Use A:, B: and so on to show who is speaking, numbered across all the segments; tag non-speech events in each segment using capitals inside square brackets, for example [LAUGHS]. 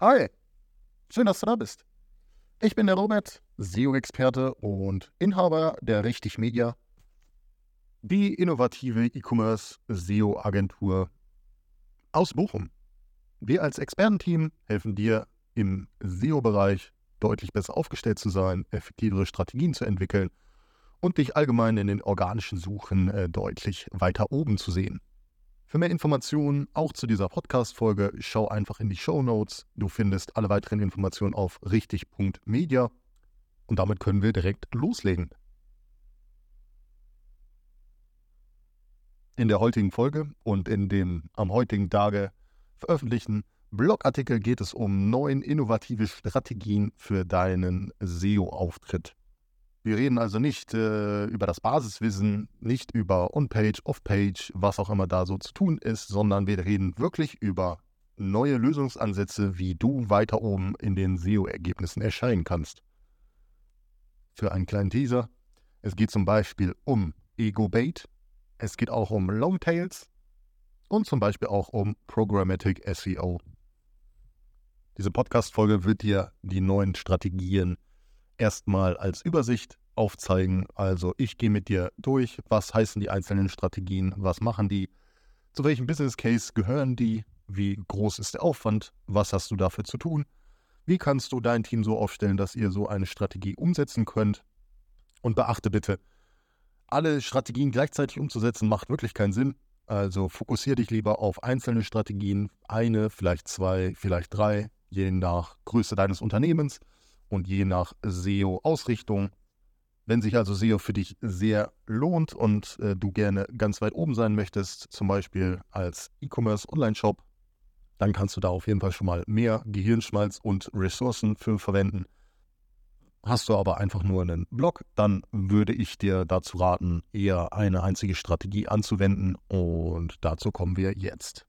A: Hi, schön, dass du da bist. Ich bin der Robert, SEO-Experte und Inhaber der Richtig Media, die innovative E-Commerce-SEO-Agentur aus Bochum. Wir als Expertenteam helfen dir im SEO-Bereich deutlich besser aufgestellt zu sein, effektivere Strategien zu entwickeln und dich allgemein in den organischen Suchen äh, deutlich weiter oben zu sehen. Für mehr Informationen auch zu dieser Podcast-Folge schau einfach in die Show Notes. Du findest alle weiteren Informationen auf richtig.media und damit können wir direkt loslegen. In der heutigen Folge und in dem am heutigen Tage veröffentlichten Blogartikel geht es um neun innovative Strategien für deinen SEO-Auftritt. Wir reden also nicht äh, über das Basiswissen, nicht über On-Page, Off-Page, was auch immer da so zu tun ist, sondern wir reden wirklich über neue Lösungsansätze, wie du weiter oben in den SEO-Ergebnissen erscheinen kannst. Für einen kleinen Teaser. Es geht zum Beispiel um Ego-Bait, es geht auch um Longtails und zum Beispiel auch um Programmatic SEO. Diese Podcast-Folge wird dir die neuen Strategien erstmal als Übersicht aufzeigen. Also ich gehe mit dir durch, was heißen die einzelnen Strategien, was machen die, zu welchem Business Case gehören die, wie groß ist der Aufwand, was hast du dafür zu tun, wie kannst du dein Team so aufstellen, dass ihr so eine Strategie umsetzen könnt. Und beachte bitte, alle Strategien gleichzeitig umzusetzen macht wirklich keinen Sinn. Also fokussiere dich lieber auf einzelne Strategien, eine, vielleicht zwei, vielleicht drei, je nach Größe deines Unternehmens und je nach SEO-Ausrichtung. Wenn sich also SEO für dich sehr lohnt und äh, du gerne ganz weit oben sein möchtest, zum Beispiel als E-Commerce Online-Shop, dann kannst du da auf jeden Fall schon mal mehr Gehirnschmalz und Ressourcen für verwenden. Hast du aber einfach nur einen Blog, dann würde ich dir dazu raten, eher eine einzige Strategie anzuwenden und dazu kommen wir jetzt.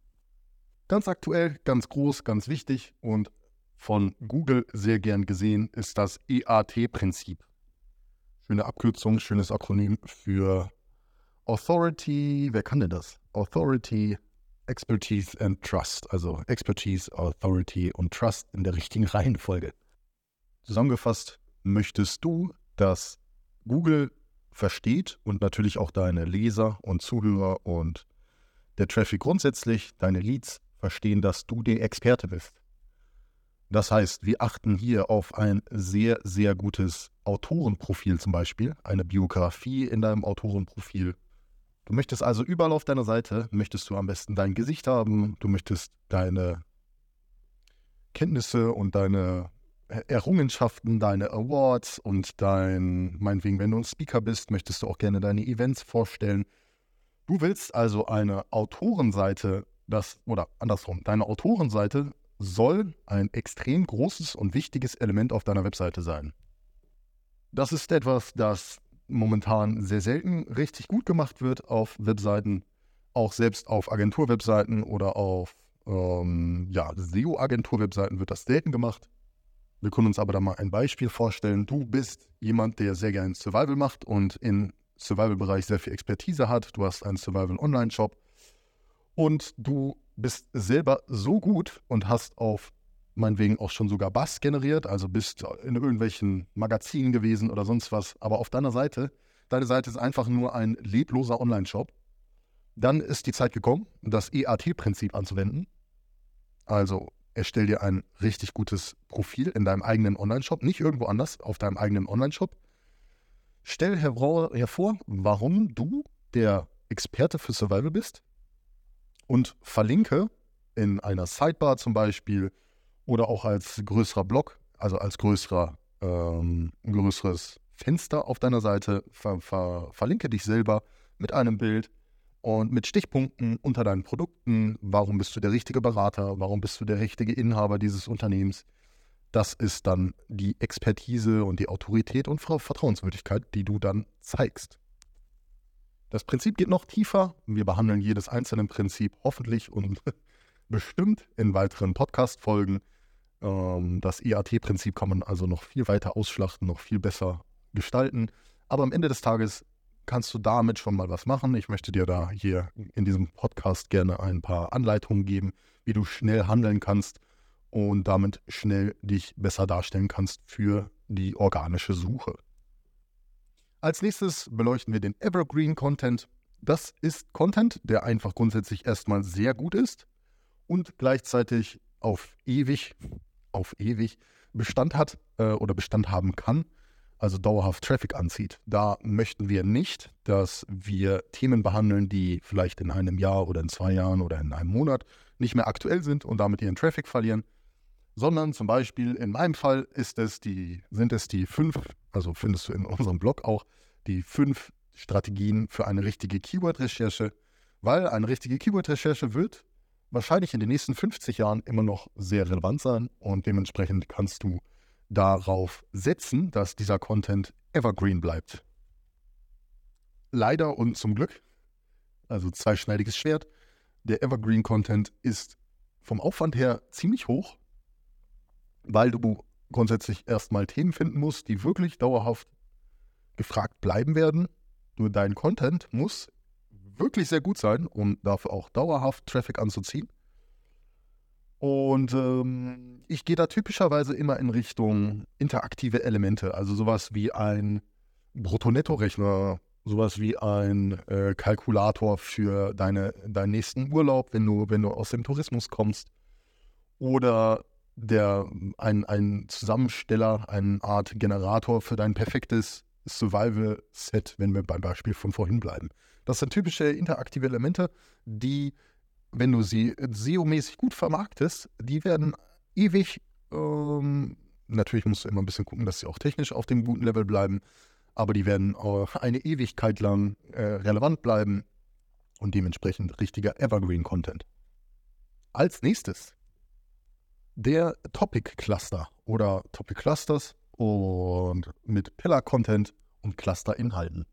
A: Ganz aktuell, ganz groß, ganz wichtig und von Google sehr gern gesehen, ist das EAT-Prinzip. Schöne Abkürzung, schönes Akronym für Authority, wer kann denn das? Authority, Expertise and Trust. Also Expertise, Authority und Trust in der richtigen [LAUGHS] Reihenfolge. Zusammengefasst, möchtest du, dass Google versteht und natürlich auch deine Leser und Zuhörer und der Traffic grundsätzlich, deine Leads verstehen, dass du der Experte bist. Das heißt, wir achten hier auf ein sehr, sehr gutes Autorenprofil zum Beispiel, eine Biografie in deinem Autorenprofil. Du möchtest also überall auf deiner Seite, möchtest du am besten dein Gesicht haben, du möchtest deine Kenntnisse und deine Errungenschaften, deine Awards und dein, meinetwegen, wenn du ein Speaker bist, möchtest du auch gerne deine Events vorstellen. Du willst also eine Autorenseite, das, oder andersrum, deine Autorenseite soll ein extrem großes und wichtiges Element auf deiner Webseite sein. Das ist etwas, das momentan sehr selten richtig gut gemacht wird auf Webseiten, auch selbst auf Agenturwebseiten oder auf ähm, ja, SEO-Agenturwebseiten wird das selten gemacht. Wir können uns aber da mal ein Beispiel vorstellen. Du bist jemand, der sehr gerne Survival macht und im Survival-Bereich sehr viel Expertise hat. Du hast einen Survival-Online-Shop und du bist selber so gut und hast auf meinetwegen auch schon sogar Bass generiert, also bist in irgendwelchen Magazinen gewesen oder sonst was, aber auf deiner Seite, deine Seite ist einfach nur ein lebloser Online-Shop, dann ist die Zeit gekommen, das EAT-Prinzip anzuwenden. Also erstell dir ein richtig gutes Profil in deinem eigenen Online-Shop, nicht irgendwo anders, auf deinem eigenen Online-Shop. Stell hervor, warum du der Experte für Survival bist und verlinke in einer Sidebar zum Beispiel oder auch als größerer Blog, also als größerer, ähm, größeres Fenster auf deiner Seite, ver ver verlinke dich selber mit einem Bild und mit Stichpunkten unter deinen Produkten. Warum bist du der richtige Berater? Warum bist du der richtige Inhaber dieses Unternehmens? Das ist dann die Expertise und die Autorität und Vertrauenswürdigkeit, die du dann zeigst. Das Prinzip geht noch tiefer. Wir behandeln jedes einzelne Prinzip hoffentlich und [LAUGHS] bestimmt in weiteren Podcast-Folgen. Ähm, das IAT-Prinzip kann man also noch viel weiter ausschlachten, noch viel besser gestalten. Aber am Ende des Tages kannst du damit schon mal was machen. Ich möchte dir da hier in diesem Podcast gerne ein paar Anleitungen geben, wie du schnell handeln kannst und damit schnell dich besser darstellen kannst für die organische Suche. Als nächstes beleuchten wir den Evergreen Content. Das ist Content, der einfach grundsätzlich erstmal sehr gut ist und gleichzeitig auf ewig, auf ewig Bestand hat äh, oder Bestand haben kann, also dauerhaft Traffic anzieht. Da möchten wir nicht, dass wir Themen behandeln, die vielleicht in einem Jahr oder in zwei Jahren oder in einem Monat nicht mehr aktuell sind und damit ihren Traffic verlieren, sondern zum Beispiel in meinem Fall ist es die, sind es die fünf, also findest du in unserem Blog auch, die fünf Strategien für eine richtige Keyword-Recherche, weil eine richtige Keyword-Recherche wird wahrscheinlich in den nächsten 50 Jahren immer noch sehr relevant sein und dementsprechend kannst du darauf setzen, dass dieser Content evergreen bleibt. Leider und zum Glück, also zweischneidiges Schwert, der Evergreen Content ist vom Aufwand her ziemlich hoch weil du grundsätzlich erstmal Themen finden musst, die wirklich dauerhaft gefragt bleiben werden. Nur dein Content muss wirklich sehr gut sein, um dafür auch dauerhaft Traffic anzuziehen. Und ähm, ich gehe da typischerweise immer in Richtung interaktive Elemente, also sowas wie ein Brutto-Netto-Rechner, sowas wie ein äh, Kalkulator für deine, deinen nächsten Urlaub, wenn du, wenn du aus dem Tourismus kommst. Oder der, ein, ein Zusammensteller, eine Art Generator für dein perfektes Survival-Set, wenn wir beim Beispiel von vorhin bleiben. Das sind typische interaktive Elemente, die, wenn du sie SEO-mäßig gut vermarktest, die werden ewig, ähm, natürlich musst du immer ein bisschen gucken, dass sie auch technisch auf dem guten Level bleiben, aber die werden eine Ewigkeit lang äh, relevant bleiben und dementsprechend richtiger Evergreen-Content. Als nächstes der Topic Cluster oder Topic Clusters und mit Pillar Content und Cluster Inhalten.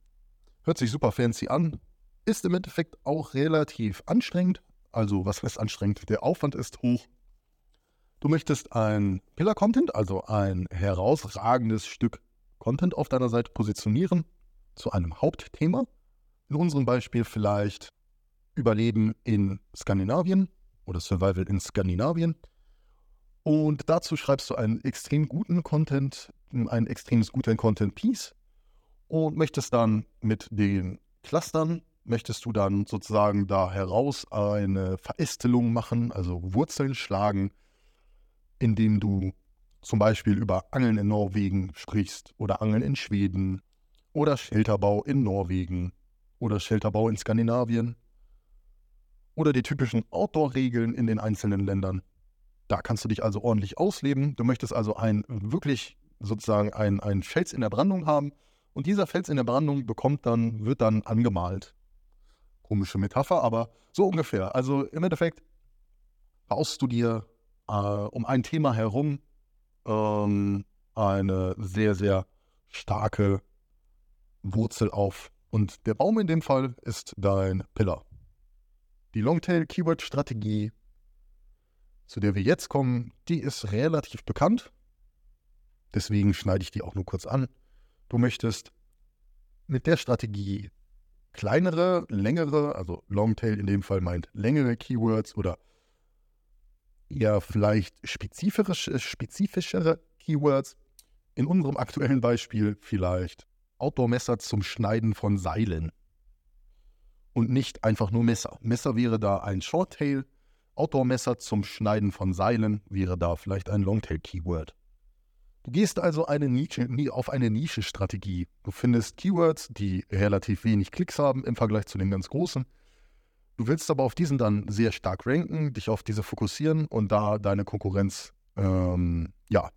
A: Hört sich super fancy an, ist im Endeffekt auch relativ anstrengend. Also, was heißt anstrengend? Der Aufwand ist hoch. Du möchtest ein Pillar Content, also ein herausragendes Stück Content auf deiner Seite positionieren zu einem Hauptthema. In unserem Beispiel vielleicht Überleben in Skandinavien oder Survival in Skandinavien. Und dazu schreibst du einen extrem guten Content, ein extremes guten Content-Piece und möchtest dann mit den Clustern, möchtest du dann sozusagen da heraus eine Verästelung machen, also Wurzeln schlagen, indem du zum Beispiel über Angeln in Norwegen sprichst oder Angeln in Schweden oder Shelterbau in Norwegen oder Shelterbau in Skandinavien oder die typischen Outdoor-Regeln in den einzelnen Ländern. Da kannst du dich also ordentlich ausleben. Du möchtest also ein wirklich sozusagen ein, ein Fels in der Brandung haben. Und dieser Fels in der Brandung bekommt dann, wird dann angemalt. Komische Metapher, aber so ungefähr. Also im Endeffekt baust du dir äh, um ein Thema herum ähm, eine sehr, sehr starke Wurzel auf. Und der Baum in dem Fall ist dein Pillar. Die Longtail-Keyword-Strategie zu der wir jetzt kommen, die ist relativ bekannt. Deswegen schneide ich die auch nur kurz an. Du möchtest mit der Strategie kleinere, längere, also Longtail in dem Fall meint längere Keywords oder eher vielleicht spezifischere, spezifischere Keywords. In unserem aktuellen Beispiel vielleicht Outdoor-Messer zum Schneiden von Seilen. Und nicht einfach nur Messer. Messer wäre da ein Shorttail Outdoor-Messer zum Schneiden von Seilen wäre da vielleicht ein Longtail-Keyword. Du gehst also eine Nische, auf eine Nische-Strategie. Du findest Keywords, die relativ wenig Klicks haben im Vergleich zu den ganz großen. Du willst aber auf diesen dann sehr stark ranken, dich auf diese fokussieren und da deine Konkurrenz ähm, ja,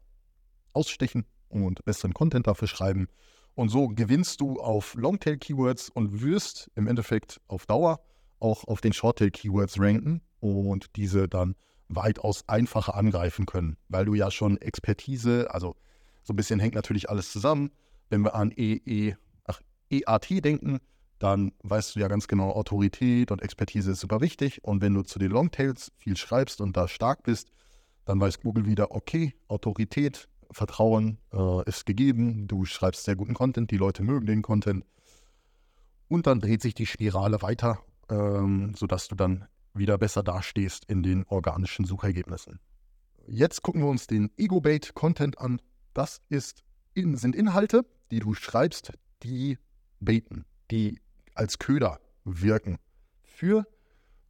A: ausstechen und besseren Content dafür schreiben. Und so gewinnst du auf Longtail-Keywords und wirst im Endeffekt auf Dauer auch auf den Shorttail-Keywords ranken und diese dann weitaus einfacher angreifen können, weil du ja schon Expertise, also so ein bisschen hängt natürlich alles zusammen. Wenn wir an EE, ach, EAT denken, dann weißt du ja ganz genau, Autorität und Expertise ist super wichtig. Und wenn du zu den Longtails viel schreibst und da stark bist, dann weiß Google wieder, okay, Autorität, Vertrauen äh, ist gegeben, du schreibst sehr guten Content, die Leute mögen den Content. Und dann dreht sich die Spirale weiter, ähm, sodass du dann wieder besser dastehst in den organischen Suchergebnissen. jetzt gucken wir uns den Ego-Bait-Content an. Das ist, in, sind Inhalte, die du schreibst, die baiten, die als Köder wirken für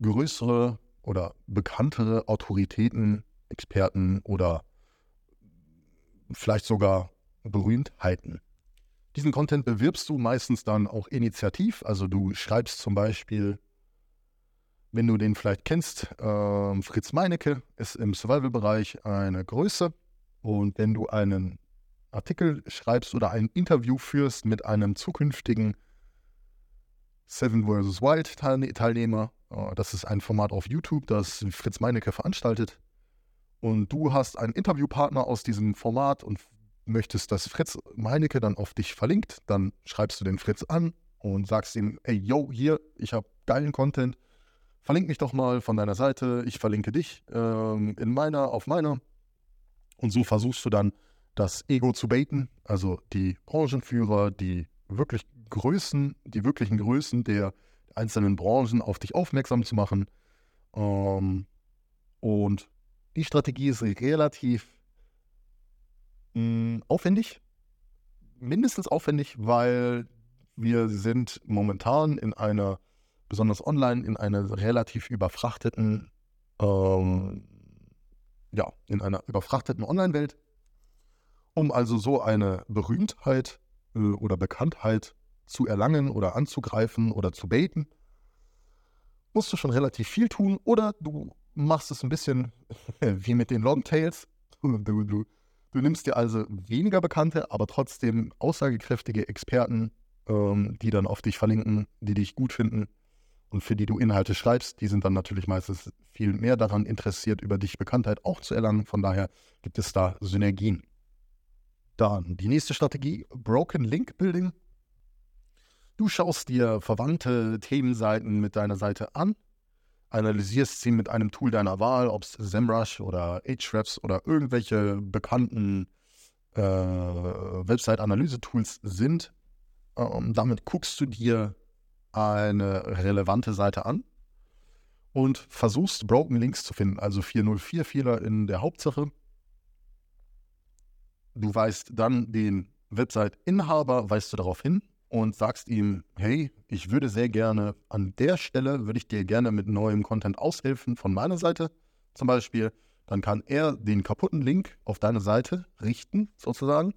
A: größere oder bekanntere Autoritäten, Experten oder vielleicht sogar Berühmtheiten. Diesen Content bewirbst du meistens dann auch initiativ. Also du schreibst zum Beispiel, wenn du den vielleicht kennst, äh, Fritz Meinecke ist im Survival-Bereich eine Größe. Und wenn du einen Artikel schreibst oder ein Interview führst mit einem zukünftigen Seven vs. Wild Teilnehmer, äh, das ist ein Format auf YouTube, das Fritz Meinecke veranstaltet. Und du hast einen Interviewpartner aus diesem Format und möchtest, dass Fritz Meinecke dann auf dich verlinkt, dann schreibst du den Fritz an und sagst ihm, ey, yo, hier, ich habe geilen Content, verlink mich doch mal von deiner Seite, ich verlinke dich ähm, in meiner, auf meiner. Und so versuchst du dann das Ego zu baiten, also die Branchenführer, die wirklich Größen, die wirklichen Größen der einzelnen Branchen auf dich aufmerksam zu machen. Ähm, und die Strategie ist relativ mh, hm, aufwendig, mindestens aufwendig, weil wir sind momentan in einer, besonders online, in einer relativ überfrachteten, ähm, ja, in einer überfrachteten Online-Welt. Um also so eine Berühmtheit äh, oder Bekanntheit zu erlangen oder anzugreifen oder zu baiten, musst du schon relativ viel tun oder du machst es ein bisschen [LAUGHS] wie mit den Longtails. Du, du, du nimmst dir also weniger bekannte, aber trotzdem aussagekräftige Experten, ähm, die dann auf dich verlinken, die dich gut finden und für die du Inhalte schreibst. Die sind dann natürlich meistens viel mehr daran interessiert, über dich Bekanntheit auch zu erlangen. Von daher gibt es da Synergien. Dann die nächste Strategie, Broken Link Building. Du schaust dir verwandte Themenseiten mit deiner Seite an, analysierst sie mit einem Tool deiner Wahl, ob es SEMrush oder Ahrefs oder irgendwelche bekannten äh, Website-Analyse-Tools sind. Ähm, damit guckst du dir eine relevante Seite an und versuchst Broken Links zu finden, also 404-Fehler in der Hauptsache Du weist dann den Website-Inhaber, weist du darauf hin und sagst ihm, hey, ich würde sehr gerne an der Stelle, würde ich dir gerne mit neuem Content aushelfen von meiner Seite zum Beispiel. Dann kann er den kaputten Link auf deine Seite richten, sozusagen.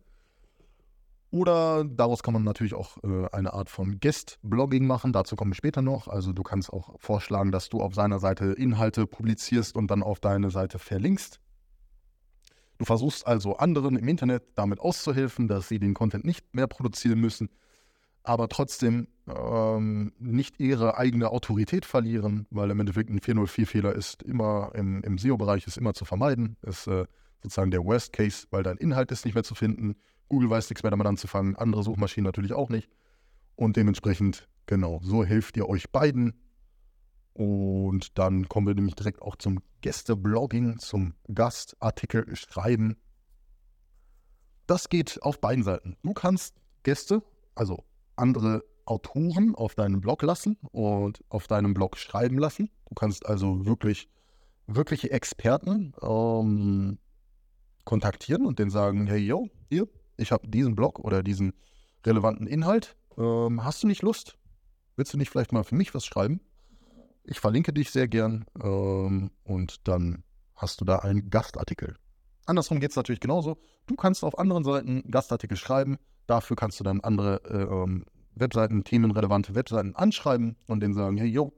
A: Oder daraus kann man natürlich auch äh, eine Art von Guest-Blogging machen. Dazu komme ich später noch. Also du kannst auch vorschlagen, dass du auf seiner Seite Inhalte publizierst und dann auf deine Seite verlinkst. Du versuchst also anderen im Internet damit auszuhelfen, dass sie den Content nicht mehr produzieren müssen, aber trotzdem ähm, nicht ihre eigene Autorität verlieren, weil im Endeffekt ein 404-Fehler ist immer im, im SEO-Bereich ist immer zu vermeiden. Ist äh, sozusagen der Worst Case, weil dein Inhalt ist nicht mehr zu finden. Google weiß nichts mehr damit anzufangen, andere Suchmaschinen natürlich auch nicht. Und dementsprechend, genau, so helft ihr euch beiden und dann kommen wir nämlich direkt auch zum Gästeblogging, zum Gastartikel schreiben. Das geht auf beiden Seiten. Du kannst Gäste, also andere Autoren auf deinem Blog lassen und auf deinem Blog schreiben lassen. Du kannst also wirklich wirkliche Experten ähm, kontaktieren und denen sagen, hey yo, hier, ich habe diesen Blog oder diesen relevanten Inhalt. Ähm, hast du nicht Lust? Willst du nicht vielleicht mal für mich was schreiben? Ich verlinke dich sehr gern ähm, und dann hast du da einen Gastartikel. Andersrum geht es natürlich genauso. Du kannst auf anderen Seiten Gastartikel schreiben. Dafür kannst du dann andere äh, ähm, Webseiten, themenrelevante Webseiten anschreiben und denen sagen, hey, yo,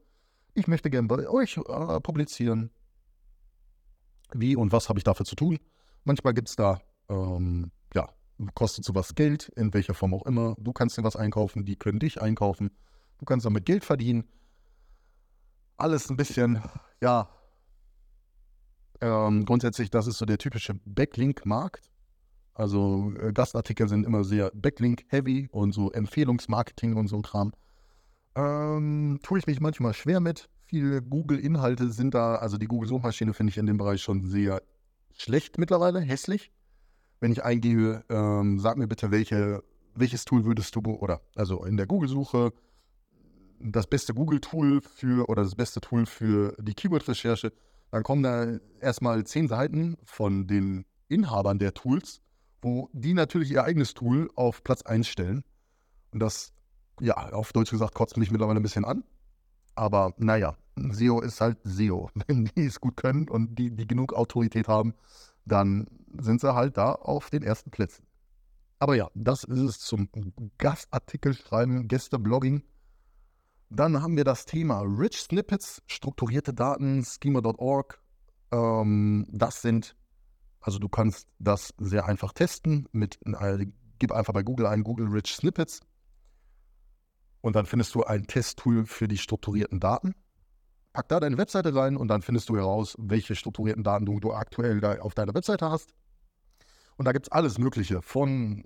A: ich möchte gerne bei euch äh, publizieren. Wie und was habe ich dafür zu tun? Manchmal gibt es da, ähm, ja, kostet sowas Geld, in welcher Form auch immer. Du kannst dir was einkaufen, die können dich einkaufen. Du kannst damit Geld verdienen alles ein bisschen, ja, ähm, grundsätzlich, das ist so der typische Backlink-Markt. Also äh, Gastartikel sind immer sehr Backlink-heavy und so Empfehlungsmarketing und so ein Kram. Ähm, tue ich mich manchmal schwer mit. Viele Google-Inhalte sind da, also die Google-Suchmaschine finde ich in dem Bereich schon sehr schlecht mittlerweile, hässlich. Wenn ich eingebe, ähm, sag mir bitte, welche, welches Tool würdest du, oder also in der Google-Suche das beste Google-Tool für oder das beste Tool für die Keyword-Recherche, dann kommen da erstmal zehn Seiten von den Inhabern der Tools, wo die natürlich ihr eigenes Tool auf Platz 1 stellen. Und das, ja, auf Deutsch gesagt, kotzt mich mittlerweile ein bisschen an. Aber naja, SEO ist halt SEO. [LAUGHS] Wenn die es gut können und die, die genug Autorität haben, dann sind sie halt da auf den ersten Plätzen. Aber ja, das ist es zum Gastartikel schreiben, Gästeblogging. Dann haben wir das Thema Rich Snippets, strukturierte Daten, schema.org. Ähm, das sind, also du kannst das sehr einfach testen mit, äh, gib einfach bei Google ein Google Rich Snippets und dann findest du ein Testtool für die strukturierten Daten. Pack da deine Webseite rein und dann findest du heraus, welche strukturierten Daten du, du aktuell da auf deiner Webseite hast. Und da gibt es alles Mögliche von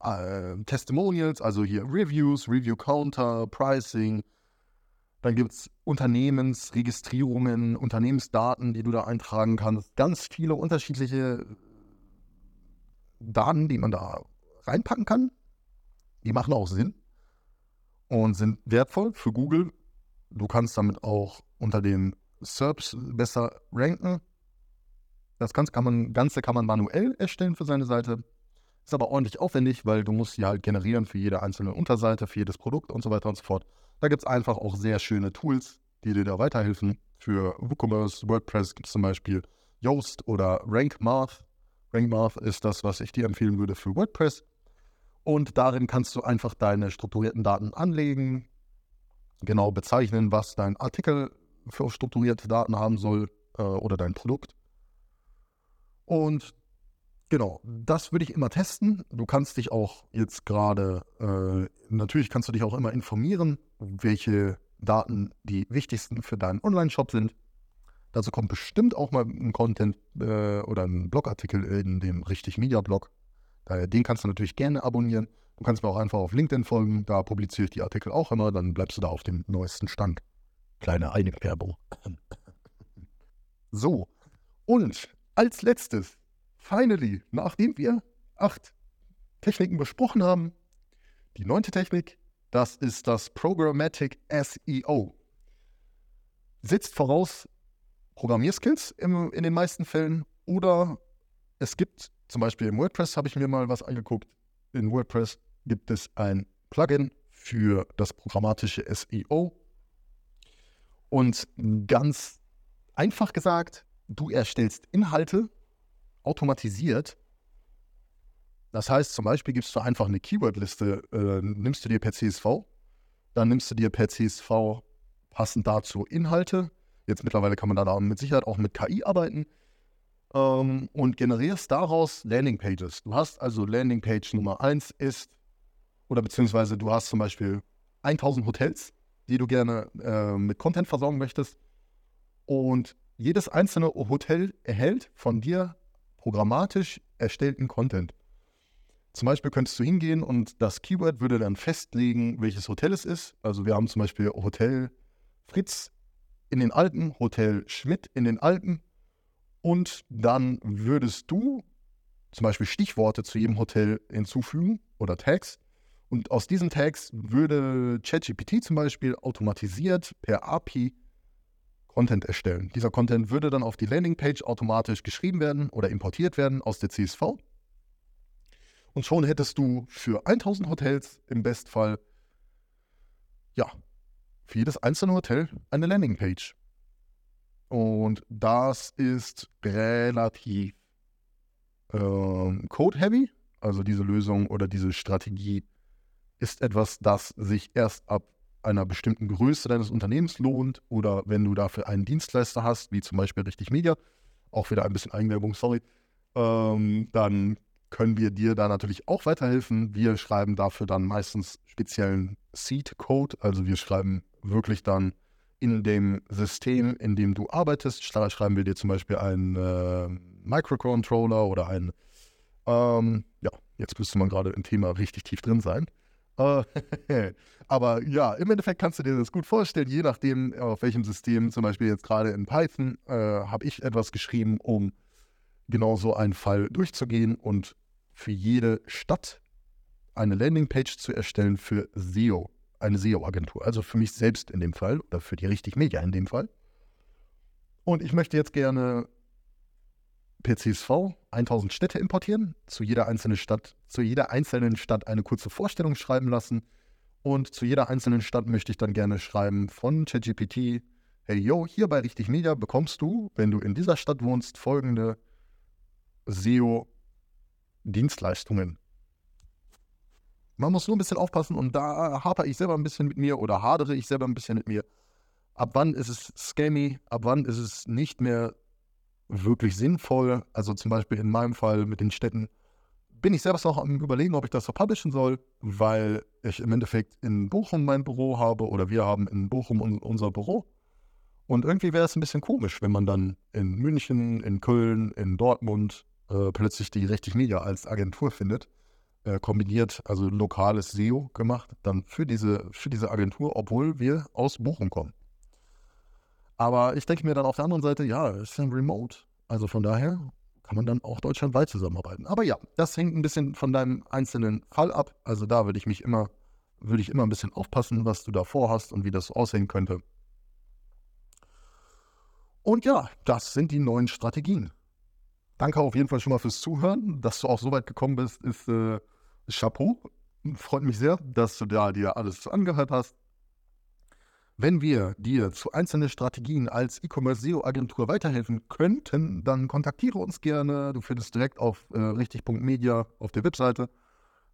A: äh, Testimonials, also hier Reviews, Review Counter, Pricing. Dann gibt es Unternehmensregistrierungen, Unternehmensdaten, die du da eintragen kannst. Ganz viele unterschiedliche Daten, die man da reinpacken kann. Die machen auch Sinn und sind wertvoll für Google. Du kannst damit auch unter den SERPs besser ranken. Das Ganze kann man, Ganze kann man manuell erstellen für seine Seite. Ist aber ordentlich aufwendig, weil du musst sie halt generieren für jede einzelne Unterseite, für jedes Produkt und so weiter und so fort. Da gibt es einfach auch sehr schöne Tools, die dir da weiterhelfen. Für WooCommerce, WordPress gibt es zum Beispiel Yoast oder RankMath. RankMath ist das, was ich dir empfehlen würde für WordPress. Und darin kannst du einfach deine strukturierten Daten anlegen, genau bezeichnen, was dein Artikel für strukturierte Daten haben soll äh, oder dein Produkt. Und genau, das würde ich immer testen. Du kannst dich auch jetzt gerade, äh, natürlich kannst du dich auch immer informieren, welche Daten die wichtigsten für deinen Online-Shop sind. Dazu kommt bestimmt auch mal ein Content äh, oder ein Blogartikel in dem Richtig Media Blog. Den kannst du natürlich gerne abonnieren. Du kannst mir auch einfach auf LinkedIn folgen, da publiziere ich die Artikel auch immer, dann bleibst du da auf dem neuesten Stand. Kleine Eigenwerbung. So, und als letztes, finally, nachdem wir acht Techniken besprochen haben, die neunte Technik, das ist das Programmatic SEO. Setzt voraus Programmierskills im, in den meisten Fällen oder es gibt zum Beispiel im WordPress habe ich mir mal was angeguckt. In WordPress gibt es ein Plugin für das programmatische SEO. Und ganz einfach gesagt, du erstellst Inhalte automatisiert. Das heißt, zum Beispiel gibst du einfach eine Keywordliste, äh, nimmst du dir per CSV, dann nimmst du dir per CSV passend dazu Inhalte. Jetzt mittlerweile kann man da mit Sicherheit auch mit KI arbeiten ähm, und generierst daraus Landingpages. Du hast also Landingpage Nummer 1 ist, oder beziehungsweise du hast zum Beispiel 1000 Hotels, die du gerne äh, mit Content versorgen möchtest. Und jedes einzelne Hotel erhält von dir programmatisch erstellten Content. Zum Beispiel könntest du hingehen und das Keyword würde dann festlegen, welches Hotel es ist. Also wir haben zum Beispiel Hotel Fritz in den Alpen, Hotel Schmidt in den Alpen und dann würdest du zum Beispiel Stichworte zu jedem Hotel hinzufügen oder Tags. Und aus diesen Tags würde ChatGPT zum Beispiel automatisiert per API Content erstellen. Dieser Content würde dann auf die Landingpage automatisch geschrieben werden oder importiert werden aus der CSV. Und schon hättest du für 1000 Hotels im Bestfall, ja, für jedes einzelne Hotel eine Landingpage. Und das ist relativ ähm, code-heavy. Also diese Lösung oder diese Strategie ist etwas, das sich erst ab einer bestimmten Größe deines Unternehmens lohnt oder wenn du dafür einen Dienstleister hast, wie zum Beispiel Richtig Media, auch wieder ein bisschen Eigenwerbung, sorry, ähm, dann können wir dir da natürlich auch weiterhelfen. Wir schreiben dafür dann meistens speziellen Seed-Code, also wir schreiben wirklich dann in dem System, in dem du arbeitest, schreiben wir dir zum Beispiel einen äh, Microcontroller oder ein, ähm, ja, jetzt müsste man gerade im Thema richtig tief drin sein. Äh, [LAUGHS] aber ja, im Endeffekt kannst du dir das gut vorstellen, je nachdem, auf welchem System, zum Beispiel jetzt gerade in Python, äh, habe ich etwas geschrieben, um genau so einen Fall durchzugehen und für jede Stadt eine Landingpage zu erstellen für SEO eine SEO-Agentur, also für mich selbst in dem Fall oder für die Richtig Media in dem Fall. Und ich möchte jetzt gerne PCSV 1000 Städte importieren, zu jeder einzelnen Stadt, zu jeder einzelnen Stadt eine kurze Vorstellung schreiben lassen. Und zu jeder einzelnen Stadt möchte ich dann gerne schreiben von ChatGPT, hey yo, hier bei Richtig Media bekommst du, wenn du in dieser Stadt wohnst, folgende SEO-Dienstleistungen. Man muss nur ein bisschen aufpassen und da haper ich selber ein bisschen mit mir oder hadere ich selber ein bisschen mit mir. Ab wann ist es scammy? Ab wann ist es nicht mehr wirklich sinnvoll? Also zum Beispiel in meinem Fall mit den Städten bin ich selbst auch am Überlegen, ob ich das so publishen soll, weil ich im Endeffekt in Bochum mein Büro habe oder wir haben in Bochum unser Büro. Und irgendwie wäre es ein bisschen komisch, wenn man dann in München, in Köln, in Dortmund äh, plötzlich die Richtig Media als Agentur findet, äh, kombiniert, also lokales SEO gemacht, dann für diese, für diese Agentur, obwohl wir aus Bochum kommen. Aber ich denke mir dann auf der anderen Seite, ja, es ist ein Remote. Also von daher kann man dann auch deutschlandweit zusammenarbeiten. Aber ja, das hängt ein bisschen von deinem einzelnen Fall ab. Also da würde ich mich immer, würde ich immer ein bisschen aufpassen, was du da vorhast und wie das aussehen könnte. Und ja, das sind die neuen Strategien. Danke auf jeden Fall schon mal fürs Zuhören. Dass du auch so weit gekommen bist, ist äh, Chapeau. Freut mich sehr, dass du da dir alles angehört hast. Wenn wir dir zu einzelnen Strategien als E-Commerce SEO-Agentur weiterhelfen könnten, dann kontaktiere uns gerne. Du findest direkt auf äh, richtig.media auf der Webseite,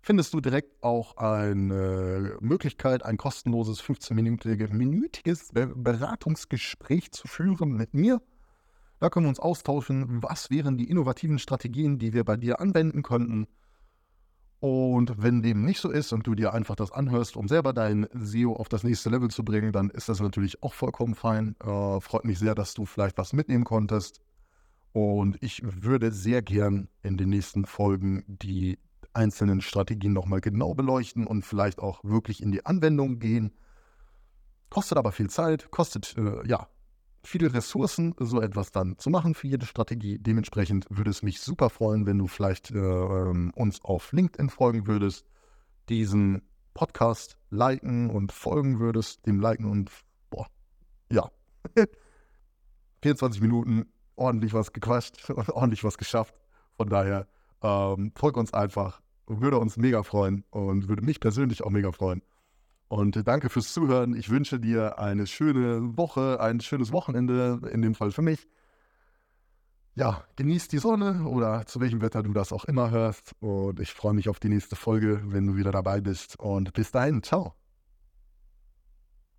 A: findest du direkt auch eine Möglichkeit, ein kostenloses 15-minütiges Beratungsgespräch zu führen mit mir. Da können wir uns austauschen, was wären die innovativen Strategien, die wir bei dir anwenden könnten und wenn dem nicht so ist und du dir einfach das anhörst, um selber dein SEO auf das nächste Level zu bringen, dann ist das natürlich auch vollkommen fein. Äh, freut mich sehr, dass du vielleicht was mitnehmen konntest. Und ich würde sehr gern in den nächsten Folgen die einzelnen Strategien nochmal genau beleuchten und vielleicht auch wirklich in die Anwendung gehen. Kostet aber viel Zeit, kostet äh, ja viele Ressourcen, so etwas dann zu machen für jede Strategie. Dementsprechend würde es mich super freuen, wenn du vielleicht äh, ähm, uns auf LinkedIn folgen würdest, diesen Podcast liken und folgen würdest, dem liken und boah, ja. [LAUGHS] 24 Minuten, ordentlich was gequatscht, [LAUGHS] ordentlich was geschafft. Von daher ähm, folg uns einfach, würde uns mega freuen und würde mich persönlich auch mega freuen. Und danke fürs Zuhören. Ich wünsche dir eine schöne Woche, ein schönes Wochenende, in dem Fall für mich. Ja, genieß die Sonne oder zu welchem Wetter du das auch immer hörst. Und ich freue mich auf die nächste Folge, wenn du wieder dabei bist. Und bis dahin, ciao.